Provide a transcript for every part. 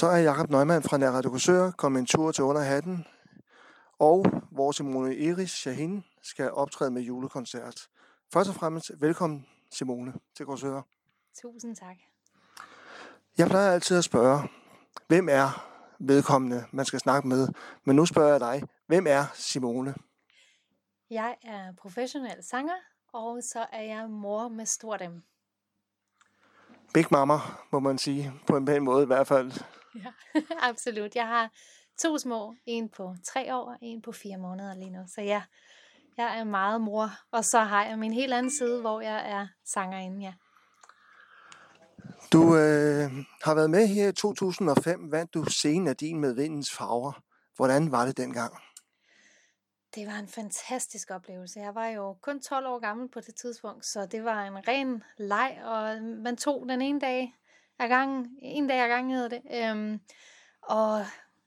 Så er Jakob Neumann fra Nær Korsør kommet en tur til under hatten, og vores Simone Iris Shahin skal optræde med julekoncert. Først og fremmest velkommen Simone til Korsør. Tusind tak. Jeg plejer altid at spørge, hvem er vedkommende, man skal snakke med? Men nu spørger jeg dig, hvem er Simone? Jeg er professionel sanger, og så er jeg mor med stort M. Big Mama, må man sige, på en pæn måde i hvert fald. Ja, absolut. Jeg har to små, en på tre år og en på fire måneder lige nu. Så ja, jeg er meget mor, og så har jeg min helt anden side, hvor jeg er sangerinde, ja. Du øh, har været med her i 2005, vandt du scenen af din med vindens farver. Hvordan var det dengang? Det var en fantastisk oplevelse. Jeg var jo kun 12 år gammel på det tidspunkt, så det var en ren leg, og man tog den ene dag ad gangen, en dag ad gangen hedder det, øhm, og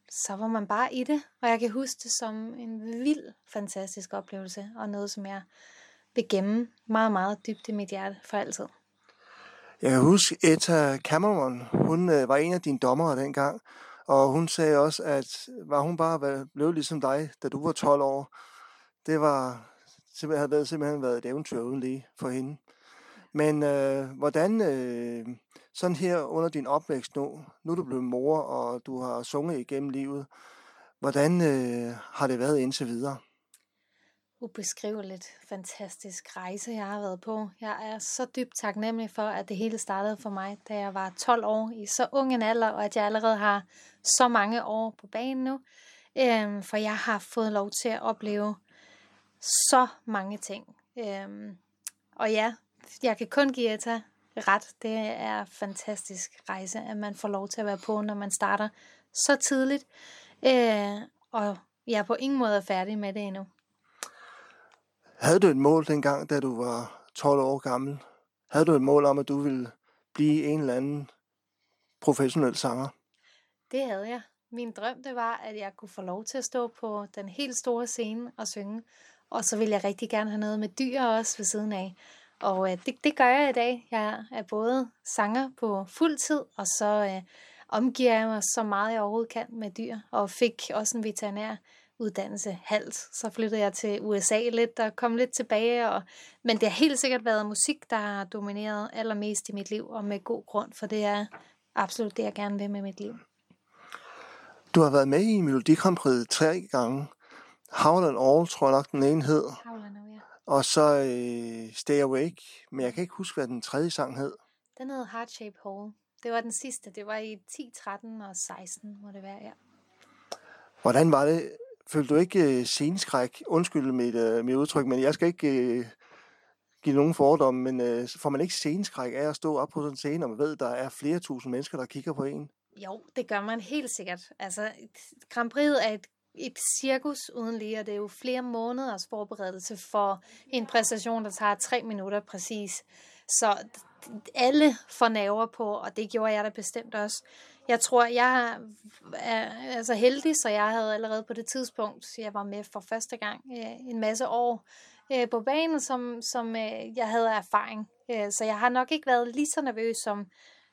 så var man bare i det, og jeg kan huske det som en vild, fantastisk oplevelse, og noget, som jeg vil gemme meget, meget dybt i mit hjerte for altid. Jeg kan huske, Etta Cameron, hun øh, var en af dine dommere dengang, og hun sagde også, at var hun bare blevet ligesom dig, da du var 12 år, det var simpelthen, havde været, simpelthen været et eventyr uden lige for hende. Men øh, hvordan, øh, sådan her under din opvækst nu, nu er du blevet mor, og du har sunget igennem livet, hvordan øh, har det været indtil videre? ubeskriveligt fantastisk rejse, jeg har været på. Jeg er så dybt taknemmelig for, at det hele startede for mig, da jeg var 12 år i så ung en alder, og at jeg allerede har så mange år på banen nu. Øhm, for jeg har fået lov til at opleve så mange ting. Øhm, og ja, jeg kan kun give Etta ret. Det er fantastisk rejse, at man får lov til at være på, når man starter så tidligt. Øh, og jeg er på ingen måde færdig med det endnu. Havde du et mål dengang, da du var 12 år gammel? Havde du et mål om, at du ville blive en eller anden professionel sanger? Det havde jeg. Min drøm det var, at jeg kunne få lov til at stå på den helt store scene og synge. Og så ville jeg rigtig gerne have noget med dyr også ved siden af. Og øh, det, det gør jeg i dag. Jeg er både sanger på fuld tid, og så øh, omgiver jeg mig så meget jeg overhovedet kan med dyr. Og fik også en veterinær uddannelse hals. Så flyttede jeg til USA lidt og kom lidt tilbage. Og, men det har helt sikkert været musik, der har domineret allermest i mit liv, og med god grund, for det er absolut det, jeg gerne vil med mit liv. Du har været med i Melodi Grand Prix tre gange. Howl and All, tror jeg nok, den ene hed. Howl and All. Og så øh, Stay Awake, men jeg kan ikke huske, hvad den tredje sang hed. Den hed Heart Shape Hole. Det var den sidste. Det var i 10, 13 og 16, må det være, ja. Hvordan var det Følte du ikke øh, sceneskræk? Undskyld mit, øh, mit udtryk, men jeg skal ikke øh, give nogen fordomme, men øh, får man ikke sceneskræk af at stå op på sådan en scene, og man ved, der er flere tusind mennesker, der kigger på en? Jo, det gør man helt sikkert. Altså, Grand Prix er et, et cirkus uden lige, og det er jo flere måneders forberedelse for en præstation, der tager tre minutter præcis. Så alle får naver på, og det gjorde jeg da bestemt også. Jeg tror, jeg er altså heldig, så jeg havde allerede på det tidspunkt, jeg var med for første gang øh, en masse år øh, på banen, som, som øh, jeg havde erfaring. Så jeg har nok ikke været lige så nervøs som,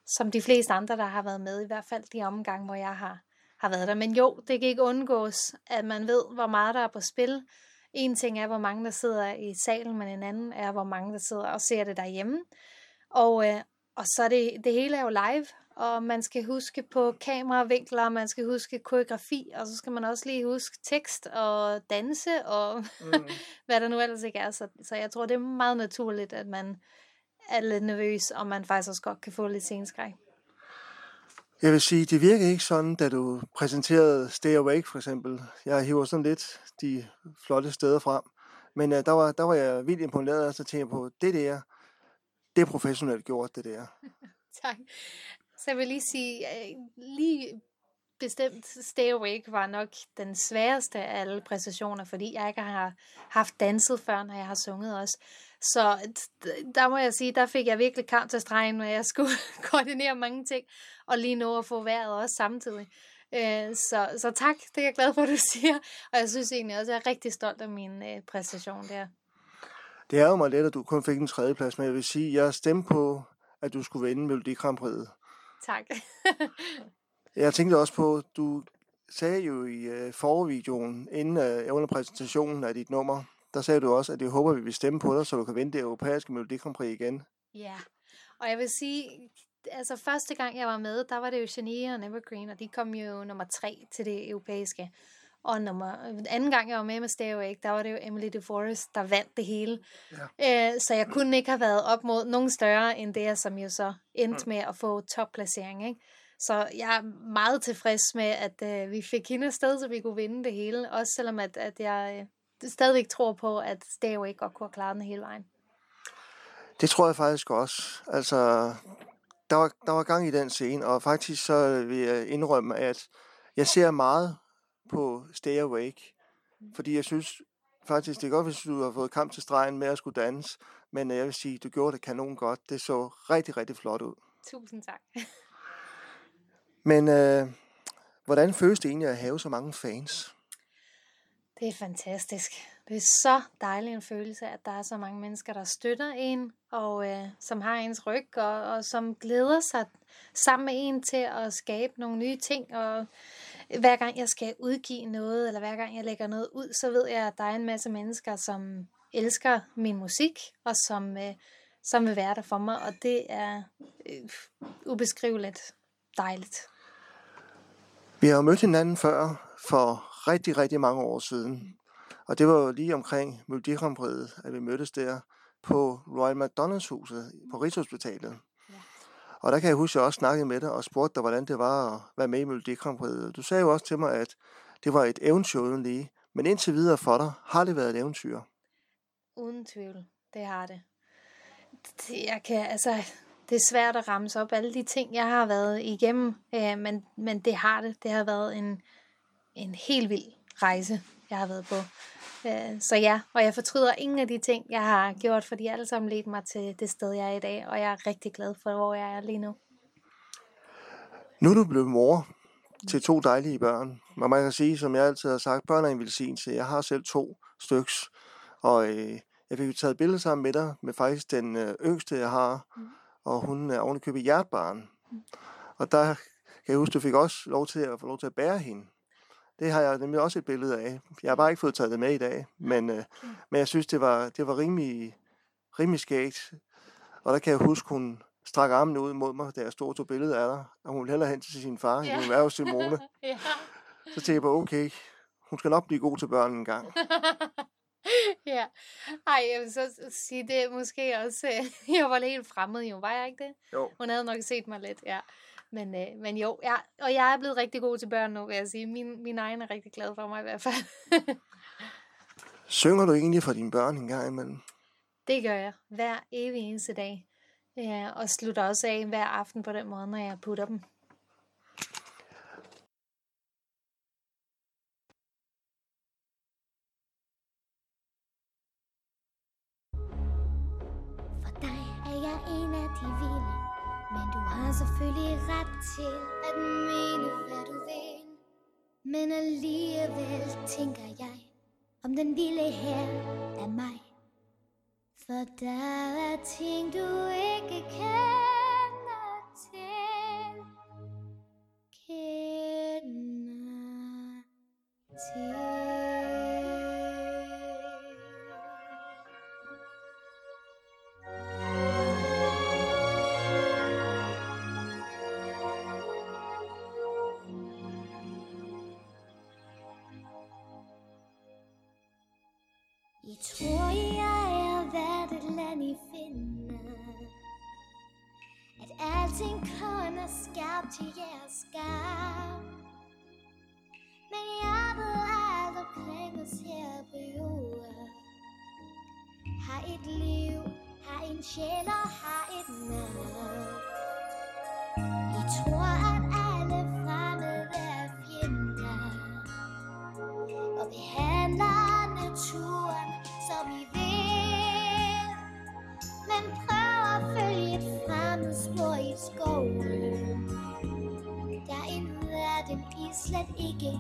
som de fleste andre, der har været med, i hvert fald de omgang, hvor jeg har, har været der. Men jo, det kan ikke undgås, at man ved, hvor meget der er på spil. En ting er, hvor mange der sidder i salen, men en anden er, hvor mange der sidder og ser det derhjemme. Og, øh, og så er det, det hele er jo live, og man skal huske på kameravinkler, man skal huske koreografi, og så skal man også lige huske tekst og danse, og mm. hvad der nu ellers ikke er. Så, så jeg tror, det er meget naturligt, at man er lidt nervøs, og man faktisk også godt kan få lidt sceneskræk. Jeg vil sige, det virker ikke sådan, da du præsenterede Stay Awake for eksempel. Jeg hiver sådan lidt de flotte steder frem. Men uh, der, var, der var jeg vildt imponeret, og så tænkte jeg på, det der, det er professionelt gjort, det der. tak. Så jeg vil lige sige, øh, lige bestemt Stay Awake var nok den sværeste af alle præstationer, fordi jeg ikke har haft danset før, når jeg har sunget også. Så der må jeg sige, der fik jeg virkelig kamp til stregen, når jeg skulle koordinere mange ting, og lige nå at få vejret også samtidig. Øh, så, så tak, det er jeg glad for, at du siger. Og jeg synes egentlig også, at jeg er rigtig stolt af min øh, præstation der. Det er jo meget let, at du kun fik en tredjeplads, men jeg vil sige, at jeg stemte på, at du skulle vinde Melodi Grand Prix. Tak. Jeg tænkte også på, du sagde jo i øh, forvideoen, inden øh, under præsentationen af dit nummer, der sagde du også, at jeg håber, vi vil stemme på dig, så du kan vinde det europæiske Melodi Grand Prix igen. Ja, og jeg vil sige, altså første gang jeg var med, der var det jo Shania og Evergreen, og de kom jo nummer tre til det europæiske. Og nummer, anden gang jeg var med med ikke, der var det jo Emily DeForest, der vandt det hele. Ja. Øh, så jeg kunne ikke have været op mod nogen større end det, som jo så endte med at få topplacering. Ikke? Så jeg er meget tilfreds med, at øh, vi fik hende afsted, så vi kunne vinde det hele. Også selvom at, at jeg øh, stadigvæk tror på, at ikke godt kunne have klaret den hele vejen. Det tror jeg faktisk også. Altså, der var, der var gang i den scene, og faktisk så vil jeg indrømme, at jeg ser meget på Stay Awake, fordi jeg synes faktisk, det er godt, hvis du har fået kamp til stregen med at skulle danse, men jeg vil sige, du gjorde det kanon godt. Det så rigtig, rigtig flot ud. Tusind tak. men øh, hvordan føles det egentlig at have så mange fans? Det er fantastisk. Det er så dejlig en følelse, at der er så mange mennesker, der støtter en, og øh, som har ens ryg, og, og som glæder sig sammen med en til at skabe nogle nye ting. Og hver gang jeg skal udgive noget, eller hver gang jeg lægger noget ud, så ved jeg, at der er en masse mennesker, som elsker min musik, og som, øh, som vil være der for mig, og det er øh, ubeskriveligt dejligt. Vi har mødt hinanden før, for rigtig, rigtig mange år siden. Og det var jo lige omkring Melodi at vi mødtes der på Royal McDonald's huset på Rigshospitalet. Ja. Og der kan jeg huske, at jeg også snakkede med dig og spurgte dig, hvordan det var at være med i Melodi Du sagde jo også til mig, at det var et eventyr uden lige. Men indtil videre for dig, har det været et eventyr? Uden tvivl, det har det. det jeg kan, altså, det er svært at ramse op alle de ting, jeg har været igennem, øh, men, men det har det. Det har været en, en helt vild rejse, jeg har været på. Øh, så ja, og jeg fortryder ingen af de ting, jeg har gjort, for de har alle sammen ledt mig til det sted, jeg er i dag, og jeg er rigtig glad for, hvor jeg er lige nu. Nu er du blevet mor til to dejlige børn. Og man kan sige, som jeg altid har sagt, børn er en velsignelse. Jeg har selv to styks, og øh, jeg fik taget billeder sammen med dig, med faktisk den øh, yngste, jeg har, mm. og hun er ovenikøbet hjertbarn. Mm. Og der kan jeg huske, du fik også lov til at få lov til at bære hende. Det har jeg nemlig også et billede af. Jeg har bare ikke fået taget det med i dag, men, øh, men jeg synes, det var, det var rimelig, rimelig skægt. Og der kan jeg huske, hun strak armen ud mod mig, da jeg stod og tog billedet af dig, og hun ville hellere hen til sin far, ja. hun er jo Simone. ja. Så tænkte jeg bare, okay, hun skal nok blive god til børnene en gang. ja. Ej, jeg vil så sige, det måske også, jeg var lidt helt fremmed jo, var jeg ikke det? Jo. Hun havde nok set mig lidt, ja. Men, øh, men jo, ja, og jeg er blevet rigtig god til børn nu, vil jeg sige. Min, min egen er rigtig glad for mig i hvert fald. Synger du egentlig for dine børn en gang imellem? Det gør jeg hver evig eneste dag. Ja, og slutter også af hver aften på den måde, når jeg putter dem. For dig er jeg en af de vilde har selvfølgelig ret til at mene, hvad du vil. Men alligevel tænker jeg, om den lille her er mig. For der er ting, du ikke kender til. Kender til. At alting kun er skarpt til jeres skab Men jeg ved alt omkring os her på jorden Har et liv, har en sjæl og har et navn. I tror, slet ikke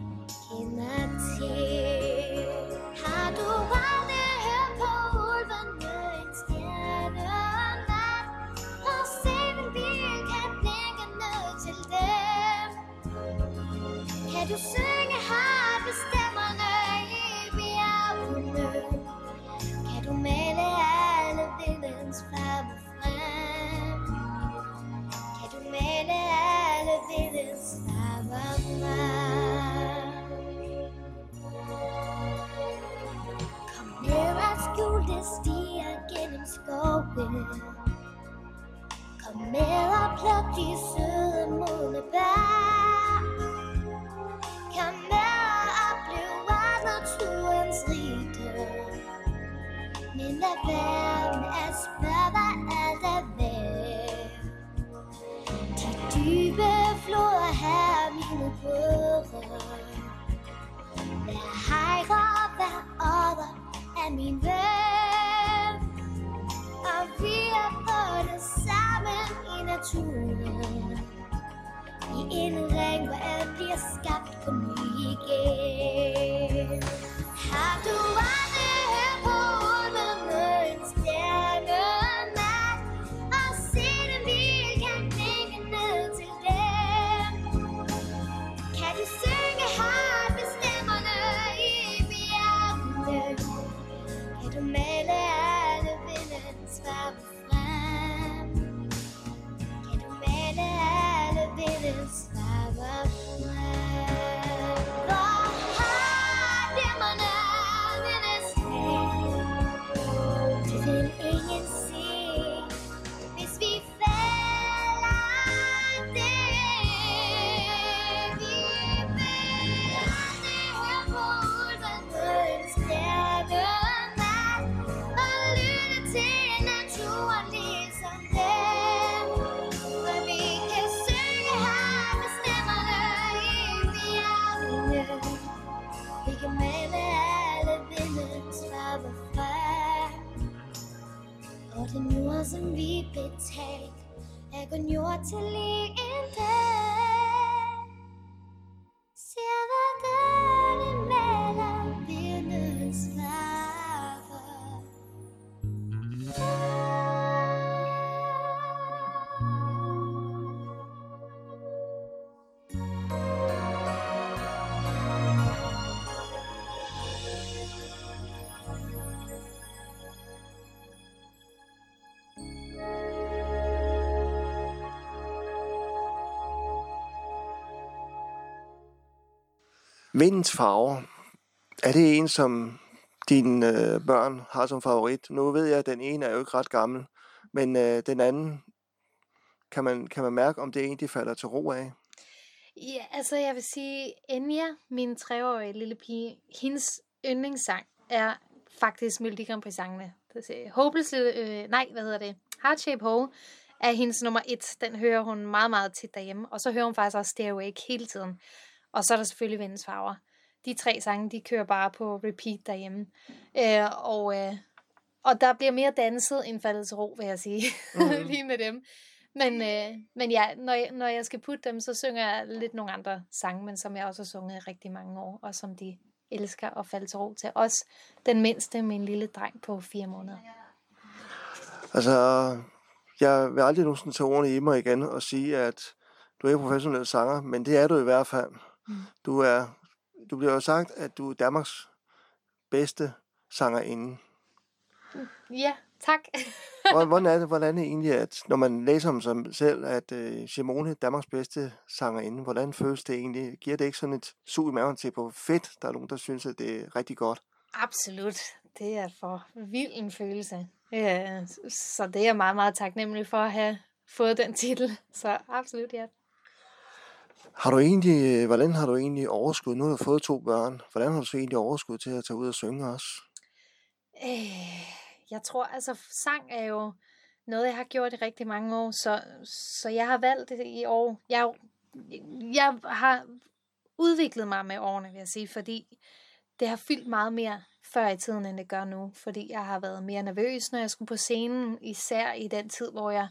kender til Har du skoven Kom med og pluk de søde modne bær Kom med og oplev naturens rigdom Men lad være med at spørge, hvad alt er værd De dybe floder her er mine brødre Hver hejre og hver odder er min ven naturen I en ring, hvor alt bliver skabt på Vindens farver. Er det en, som dine øh, børn har som favorit? Nu ved jeg, at den ene er jo ikke ret gammel, men øh, den anden, kan man, kan man mærke, om det er en, de falder til ro af? Ja, altså jeg vil sige, Enya, min treårige lille pige, hendes yndlingssang er faktisk Melodi Grand Prix-sangene. Det Hopeless, øh, nej, hvad hedder det? Heart Shape Hole er hendes nummer et. Den hører hun meget, meget tit derhjemme. Og så hører hun faktisk også Stay hele tiden. Og så er der selvfølgelig Vindens Farver. De tre sange, de kører bare på repeat derhjemme. Øh, og, øh, og der bliver mere danset end faldet til ro, vil jeg sige. Mhm. Lige med dem. Men, øh, men ja, når jeg, når jeg skal putte dem, så synger jeg lidt nogle andre sange, men som jeg også har sunget i rigtig mange år, og som de elsker at falde til ro til. Også den mindste, min lille dreng på fire måneder. Altså, jeg vil aldrig nogensinde tage ordene i mig igen og sige, at du er ikke professionel sanger, men det er du i hvert fald. Du er, du bliver jo sagt, at du er Danmarks bedste sangerinde. Ja, tak. Hvordan, er det, hvordan er det egentlig, at når man læser om sig selv, at uh, Simone er Danmarks bedste sangerinde, hvordan føles det egentlig? Giver det ikke sådan et sug i maven til på fedt? Der er nogen, der synes, at det er rigtig godt. Absolut. Det er for vild en følelse. Ja, så det er jeg meget, meget taknemmelig for at have fået den titel. Så absolut, ja. Har du egentlig, hvordan har du egentlig overskud? Nu har du fået to børn. Hvordan har du så egentlig overskud til at tage ud og synge også? Øh, jeg tror, altså sang er jo noget, jeg har gjort i rigtig mange år, så, så jeg har valgt det i år. Jeg, jo- jeg har udviklet mig med årene, vil jeg sige, fordi det har fyldt meget mere før i tiden, end det gør nu. Fordi jeg har været mere nervøs, når jeg skulle på scenen, især i den tid, hvor jeg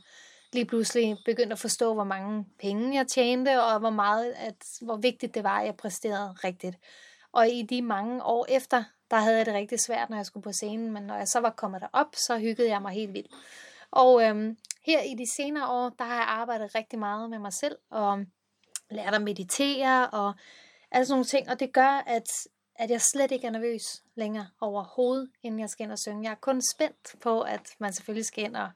lige pludselig begyndte at forstå, hvor mange penge jeg tjente, og hvor meget, at, hvor vigtigt det var, at jeg præsterede rigtigt. Og i de mange år efter, der havde jeg det rigtig svært, når jeg skulle på scenen, men når jeg så var kommet derop, så hyggede jeg mig helt vildt. Og øhm, her i de senere år, der har jeg arbejdet rigtig meget med mig selv, og lært at meditere, og Alle sådan nogle ting, og det gør, at, at jeg slet ikke er nervøs længere overhovedet, inden jeg skal ind og synge. Jeg er kun spændt på, at man selvfølgelig skal ind og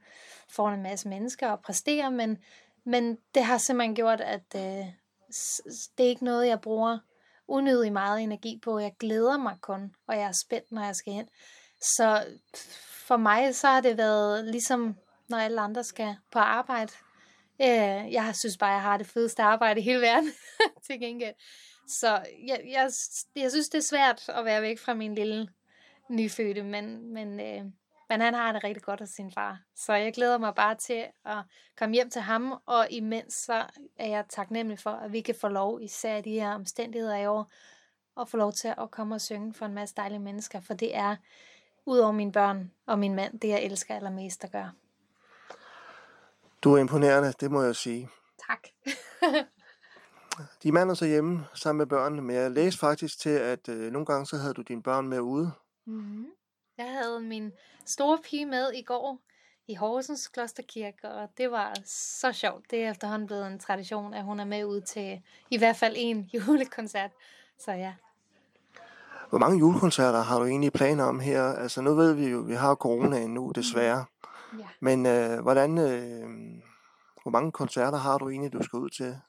få en masse mennesker og præstere, men, men det har simpelthen gjort, at øh, det er ikke noget, jeg bruger unødig meget energi på. Jeg glæder mig kun, og jeg er spændt, når jeg skal ind. Så for mig, så har det været ligesom, når alle andre skal på arbejde. Øh, jeg synes bare, jeg har det fedeste arbejde i hele verden, til gengæld. Så jeg, jeg, jeg synes, det er svært at være væk fra min lille nyfødte, men, men, øh, men han har det rigtig godt af sin far. Så jeg glæder mig bare til at komme hjem til ham, og imens så er jeg taknemmelig for, at vi kan få lov, især de her omstændigheder i år, at få lov til at komme og synge for en masse dejlige mennesker, for det er, udover mine børn og min mand, det jeg elsker allermest at gøre. Du er imponerende, det må jeg sige. Tak. De mand er så hjemme sammen med børnene, men jeg læste faktisk til, at øh, nogle gange så havde du dine børn med ude. Mm-hmm. Jeg havde min store pige med i går i Horsens Klosterkirke, og det var så sjovt. Det er efterhånden blevet en tradition, at hun er med ud til i hvert fald en julekoncert. Så ja. Hvor mange julekoncerter har du egentlig planer om her? Altså nu ved vi jo, vi har corona nu desværre. ja. Men øh, hvordan, øh, hvor mange koncerter har du egentlig, du skal ud til?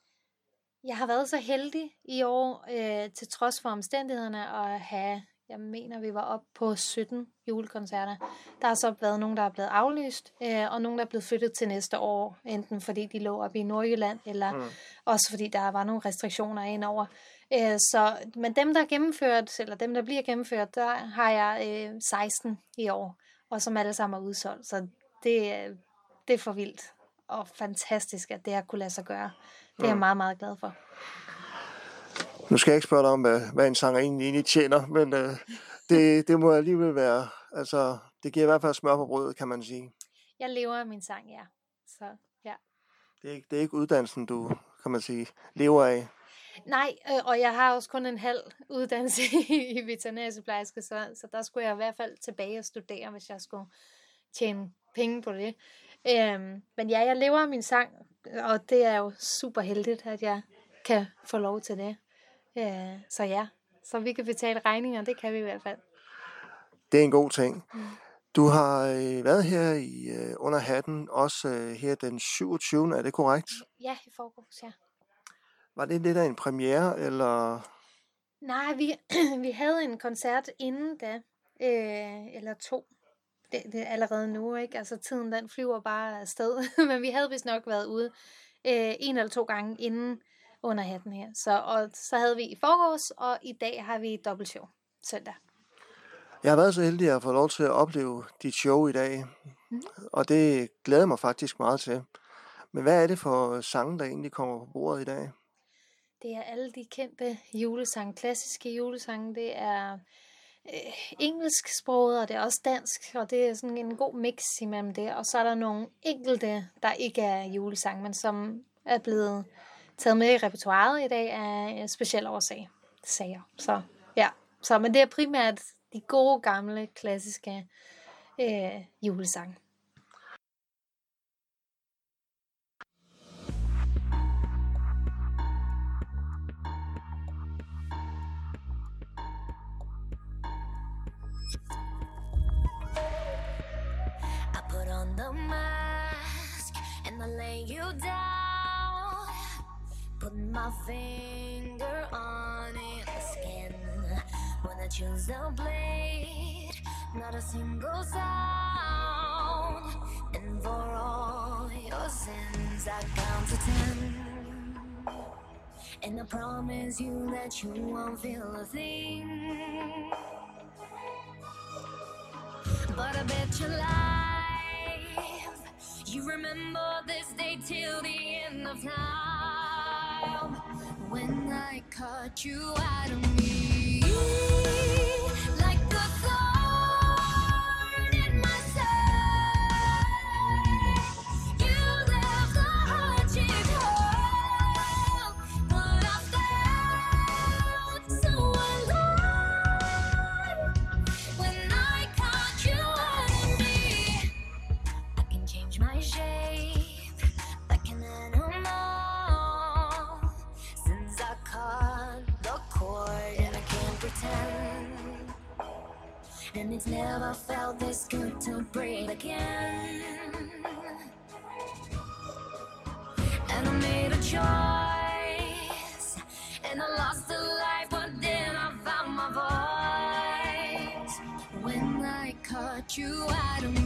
Jeg har været så heldig i år, øh, til trods for omstændighederne, at have, jeg mener, vi var op på 17 julekoncerter. Der har så været nogen, der er blevet aflyst, øh, og nogen, der er blevet flyttet til næste år, enten fordi de lå op i Nordjylland, eller mm. også fordi der var nogle restriktioner indover. Øh, så, men dem, der er gennemført, eller dem, der bliver gennemført, der har jeg øh, 16 i år, og som alle sammen er udsolgt. Så det, øh, det er for vildt og fantastisk, at det har kunne lade sig gøre. Det er jeg meget, meget glad for. Nu skal jeg ikke spørge dig om, hvad, hvad en sanger egentlig, egentlig tjener, men øh, det, det må alligevel være, altså, det giver i hvert fald smør på brødet, kan man sige. Jeg lever af min sang, ja. Så, ja. Det er, ikke, det er ikke uddannelsen, du, kan man sige, lever af. Nej, øh, og jeg har også kun en halv uddannelse i veterinærseplejerske, så, så der skulle jeg i hvert fald tilbage og studere, hvis jeg skulle tjene penge på det. Øhm, men ja, jeg lever af min sang, og det er jo super heldigt, at jeg kan få lov til det. Øh, så ja, så vi kan betale regninger, det kan vi i hvert fald. Det er en god ting. Mm. Du har øh, været her i øh, under hatten, også øh, her den 27. Er det korrekt? Ja, i forgårs, ja. Var det lidt af en premiere, eller? Nej, vi, vi havde en koncert inden da, øh, eller to. Det, det er allerede nu, ikke? Altså tiden den flyver bare afsted. Men vi havde vist nok været ude øh, en eller to gange inden under hatten her. Så, og så havde vi i forgårs, og i dag har vi dobbelt show søndag. Jeg har været så heldig at få lov til at opleve dit show i dag, mm. og det glæder mig faktisk meget til. Men hvad er det for sange, der egentlig kommer på bordet i dag? Det er alle de kendte julesange, klassiske julesange. Det er øh, engelsksproget, og det er også dansk, og det er sådan en god mix imellem det. Og så er der nogle enkelte, der ikke er julesang, men som er blevet taget med i repertoiret i dag af øh, en speciel årsag. Sager. Så ja, så, men det er primært de gode, gamle, klassiske øh, julesange. On the mask and I lay you down. Put my finger on your skin. When I choose the blade, not a single sound. And for all your sins, I count to ten. And I promise you that you won't feel a thing. But I bet your life you remember this day till the end of time when I cut you out of me. And it's never felt this good to breathe again. And I made a choice. And I lost a life, but then I found my voice. When I caught you out of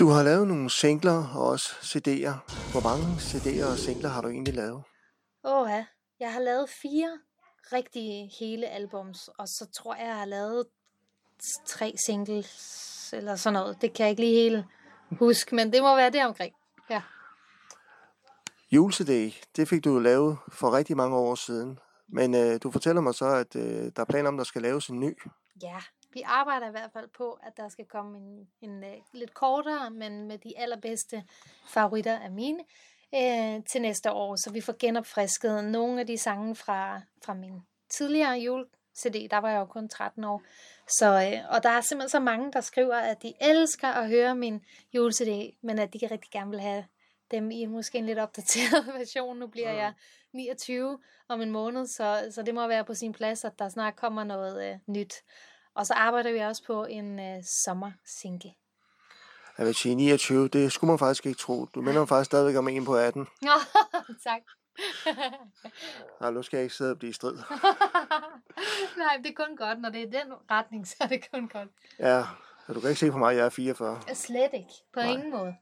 Du har lavet nogle singler og også CD'er. Hvor mange CD'er og singler har du egentlig lavet? Åh ja, jeg har lavet fire rigtige hele albums, og så tror jeg, jeg har lavet tre singles eller sådan noget. Det kan jeg ikke lige helt huske, men det må være det omkring. Ja. Jule-CD, det fik du lavet for rigtig mange år siden. Men øh, du fortæller mig så, at øh, der er planer om, der skal laves en ny. ja, vi arbejder i hvert fald på, at der skal komme en, en uh, lidt kortere, men med de allerbedste favoritter af mine øh, til næste år, så vi får genopfrisket nogle af de sange fra, fra min tidligere jule-CD. Der var jeg jo kun 13 år. Så, øh, og der er simpelthen så mange, der skriver, at de elsker at høre min jule-CD, men at de rigtig gerne vil have dem i måske en lidt opdateret version. Nu bliver jeg 29 om en måned, så, så det må være på sin plads, at der snart kommer noget øh, nyt. Og så arbejder vi også på en øh, sommersingle. Jeg vil sige 29, det skulle man faktisk ikke tro. Du minder mig faktisk stadigvæk om en på 18. Nå, tak. Nej, nu skal jeg ikke sidde og blive i strid. Nej, det er kun godt. Når det er den retning, så er det kun godt. Ja, og du kan ikke se på mig, jeg er 44. Slet ikke. På Nej. ingen måde.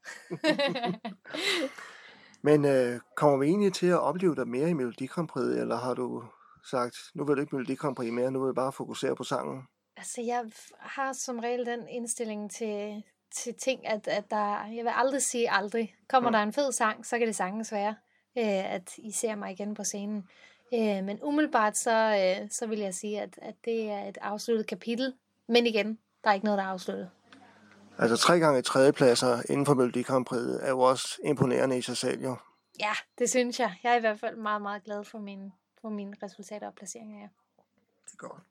Men øh, kommer vi egentlig til at opleve dig mere i Melodi Grand Prix, eller har du sagt, nu vil du ikke Melodi Grand Prix mere, nu vil jeg bare fokusere på sangen? Altså, jeg har som regel den indstilling til, til ting, at, at der, jeg vil aldrig sige aldrig. Kommer Mm. der en fed sang, så kan det sagtens være, øh, at I ser mig igen på scenen. Øh, men umiddelbart, så, øh, så vil jeg sige, at, at det er et afsluttet kapitel. Men igen, der er ikke noget, der er afsluttet. Altså tre gange tredjepladser inden for Melodi er jo også imponerende i sig selv, jo. Ja, det synes jeg. Jeg er i hvert fald meget, meget glad for mine, for mine resultater og placeringer. Ja. Det er godt.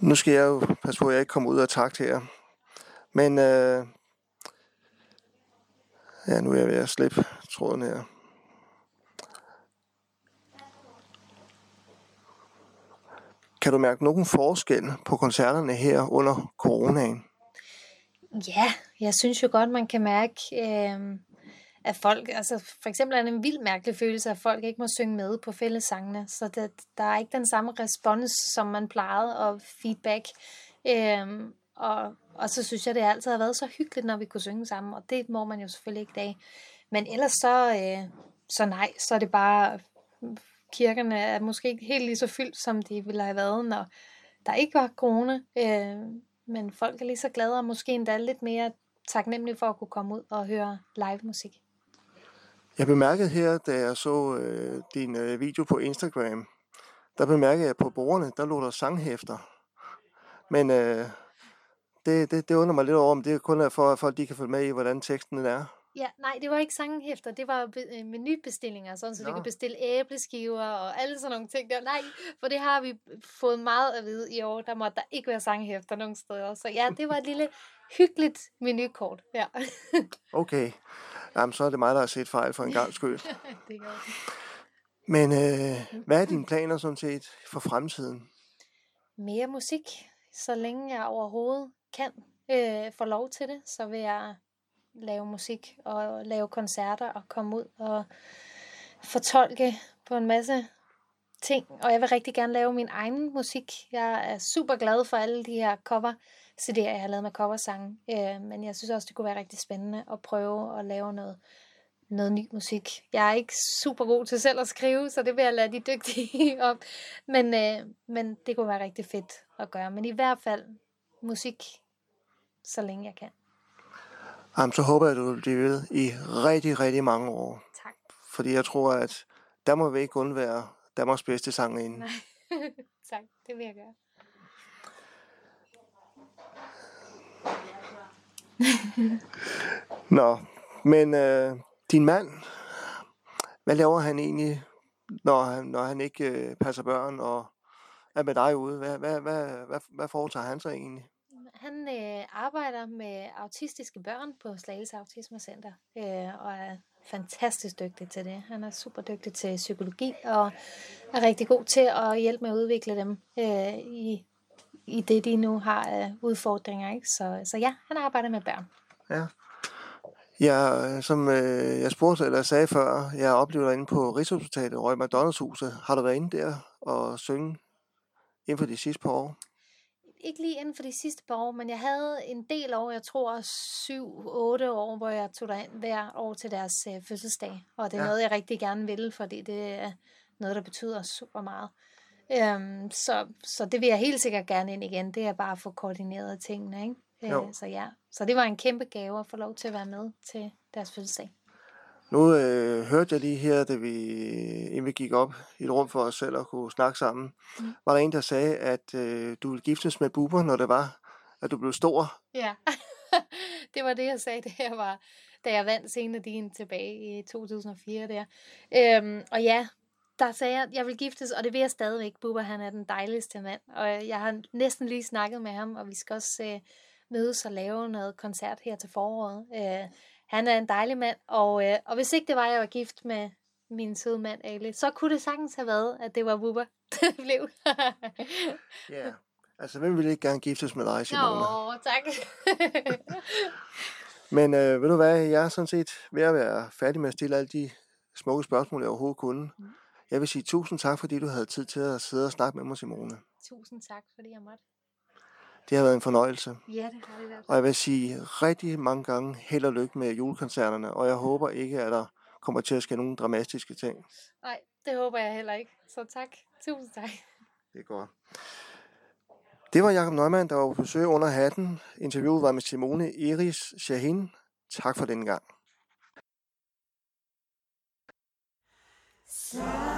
Nu skal jeg jo passe på, at jeg ikke kommer ud af takt her. Men øh, ja, nu er jeg ved at slippe tråden her. Kan du mærke nogen forskel på koncerterne her under coronaen? Ja, jeg synes jo godt, man kan mærke, øh, at folk, altså for eksempel er det en vild mærkelig følelse, at folk ikke må synge med på fællessangene, så det, der er ikke den samme respons, som man plejede, og feedback. Øhm, og, og så synes jeg, det altid har været så hyggeligt, når vi kunne synge sammen, og det må man jo selvfølgelig ikke i dag. Men ellers så, øh, så nej, så er det bare, kirkerne er måske ikke helt lige så fyldt, som de ville have været, når der ikke var corona. Øh, men folk er lige så glade og måske endda lidt mere taknemmelige for at kunne komme ud og høre live musik. Jeg bemærkede her, da jeg så øh, din øh, video på Instagram, der bemærkede jeg på bordene, der lå der sanghæfter. Men øh, det, det, det undrer mig lidt over, om det kun er for, at folk de kan følge med i, hvordan teksten er. Ja, nej, det var ikke sanghæfter, det var be- øh, menubestillinger, sådan så Nå. du kan bestille æbleskiver og alle sådan nogle ting der. Nej, for det har vi fået meget at vide i år, der måtte der ikke være sanghæfter nogen steder. Så ja, det var et lille hyggeligt menukort. Ja, Okay, Jamen, så er det mig, der har set fejl for en gang skyld. det gør. Men øh, hvad er dine planer sådan set for fremtiden? mere musik, så længe jeg overhovedet kan øh, få lov til det, så vil jeg lave musik og lave koncerter og komme ud og fortolke på en masse ting. Og jeg vil rigtig gerne lave min egen musik. Jeg er super glad for alle de her cover CD'er, jeg har lavet med coversange. Øh, men jeg synes også, det kunne være rigtig spændende at prøve at lave noget, noget ny musik. Jeg er ikke super god til selv at skrive, så det vil jeg lade de dygtige om. Men, øh, men det kunne være rigtig fedt at gøre. Men i hvert fald musik, så længe jeg kan. Jamen, så håber jeg, at du vil blive ved i rigtig, rigtig mange år. Tak. Fordi jeg tror, at der må vi ikke undvære Danmarks bedste sangerinde. Nej. tak, det vil jeg gøre. Nå, men øh, din mand, hvad laver han egentlig, når han, når han ikke øh, passer børn og er med dig ude? Hvad, hvad, hvad, hvad, hvad foretager han sig egentlig? Han øh, arbejder med autistiske børn på Slagelse Autismecenter, øh, og er fantastisk dygtig til det. Han er super dygtig til psykologi, og er rigtig god til at hjælpe med at udvikle dem øh, i, i det, de nu har af udfordringer. Ikke? Så, så ja, han arbejder med børn. Ja. Ja, som øh, jeg spurgte eller sagde før, jeg oplevede inde på Rigshospitalet, Røg McDonalds huset. Har du været inde der og synge inden for de sidste par år? Ikke lige inden for de sidste par år, men jeg havde en del år, jeg tror 7-8 år, hvor jeg tog ind hver år til deres øh, fødselsdag. Og det er Ja. noget, jeg rigtig gerne vil, fordi det er noget, der betyder super meget. Øhm, så, så det vil jeg helt sikkert gerne ind igen. Det er bare at få koordineret tingene, ikke? Øh, Jo. så ja, så det var en kæmpe gave at få lov til at være med til deres fødselsdag. Nu øh, hørte jeg lige her, da vi, inden vi gik op i et rum for os selv og kunne snakke sammen, Mm. var der en, der sagde, at øh, du ville giftes med Bubber, når det var, at du blev stor. Ja, det var det, jeg sagde, det her var, da jeg vandt Senedin tilbage i 2004 der. Øhm, og ja, der sagde jeg, at jeg vil giftes, og det vil jeg stadigvæk. Bubber, han er den dejligste mand, og jeg har næsten lige snakket med ham, og vi skal også øh, mødes og lave noget koncert her til foråret. Øh, han er en dejlig mand, og, øh, og hvis ikke det var, at jeg var gift med min søde mand Ale, så kunne det sagtens have været, at det var Bubber, det blev. Ja. Altså, hvem ville ikke gerne giftes med dig, Simone? Nå, tak. Men øh, ved du hvad, jeg er sådan set ved at være færdig med at stille alle de smukke spørgsmål, jeg overhovedet kunne. Mm. Jeg vil sige tusind tak, fordi du havde tid til at sidde og snakke med mig, Simone. Tusind tak, fordi jeg måtte. Det har været en fornøjelse. Ja, det har det været. Og jeg vil sige rigtig mange gange held og lykke med julekoncerterne, og jeg håber ikke, at der kommer til at ske nogle dramatiske ting. Nej, det håber jeg heller ikke. Så tak. Tusind tak. Det er godt. Det var Jakob Neumann, der var på besøg under hatten. Interviewet var med Simone Iris Shahin. Tak for den gang. Silent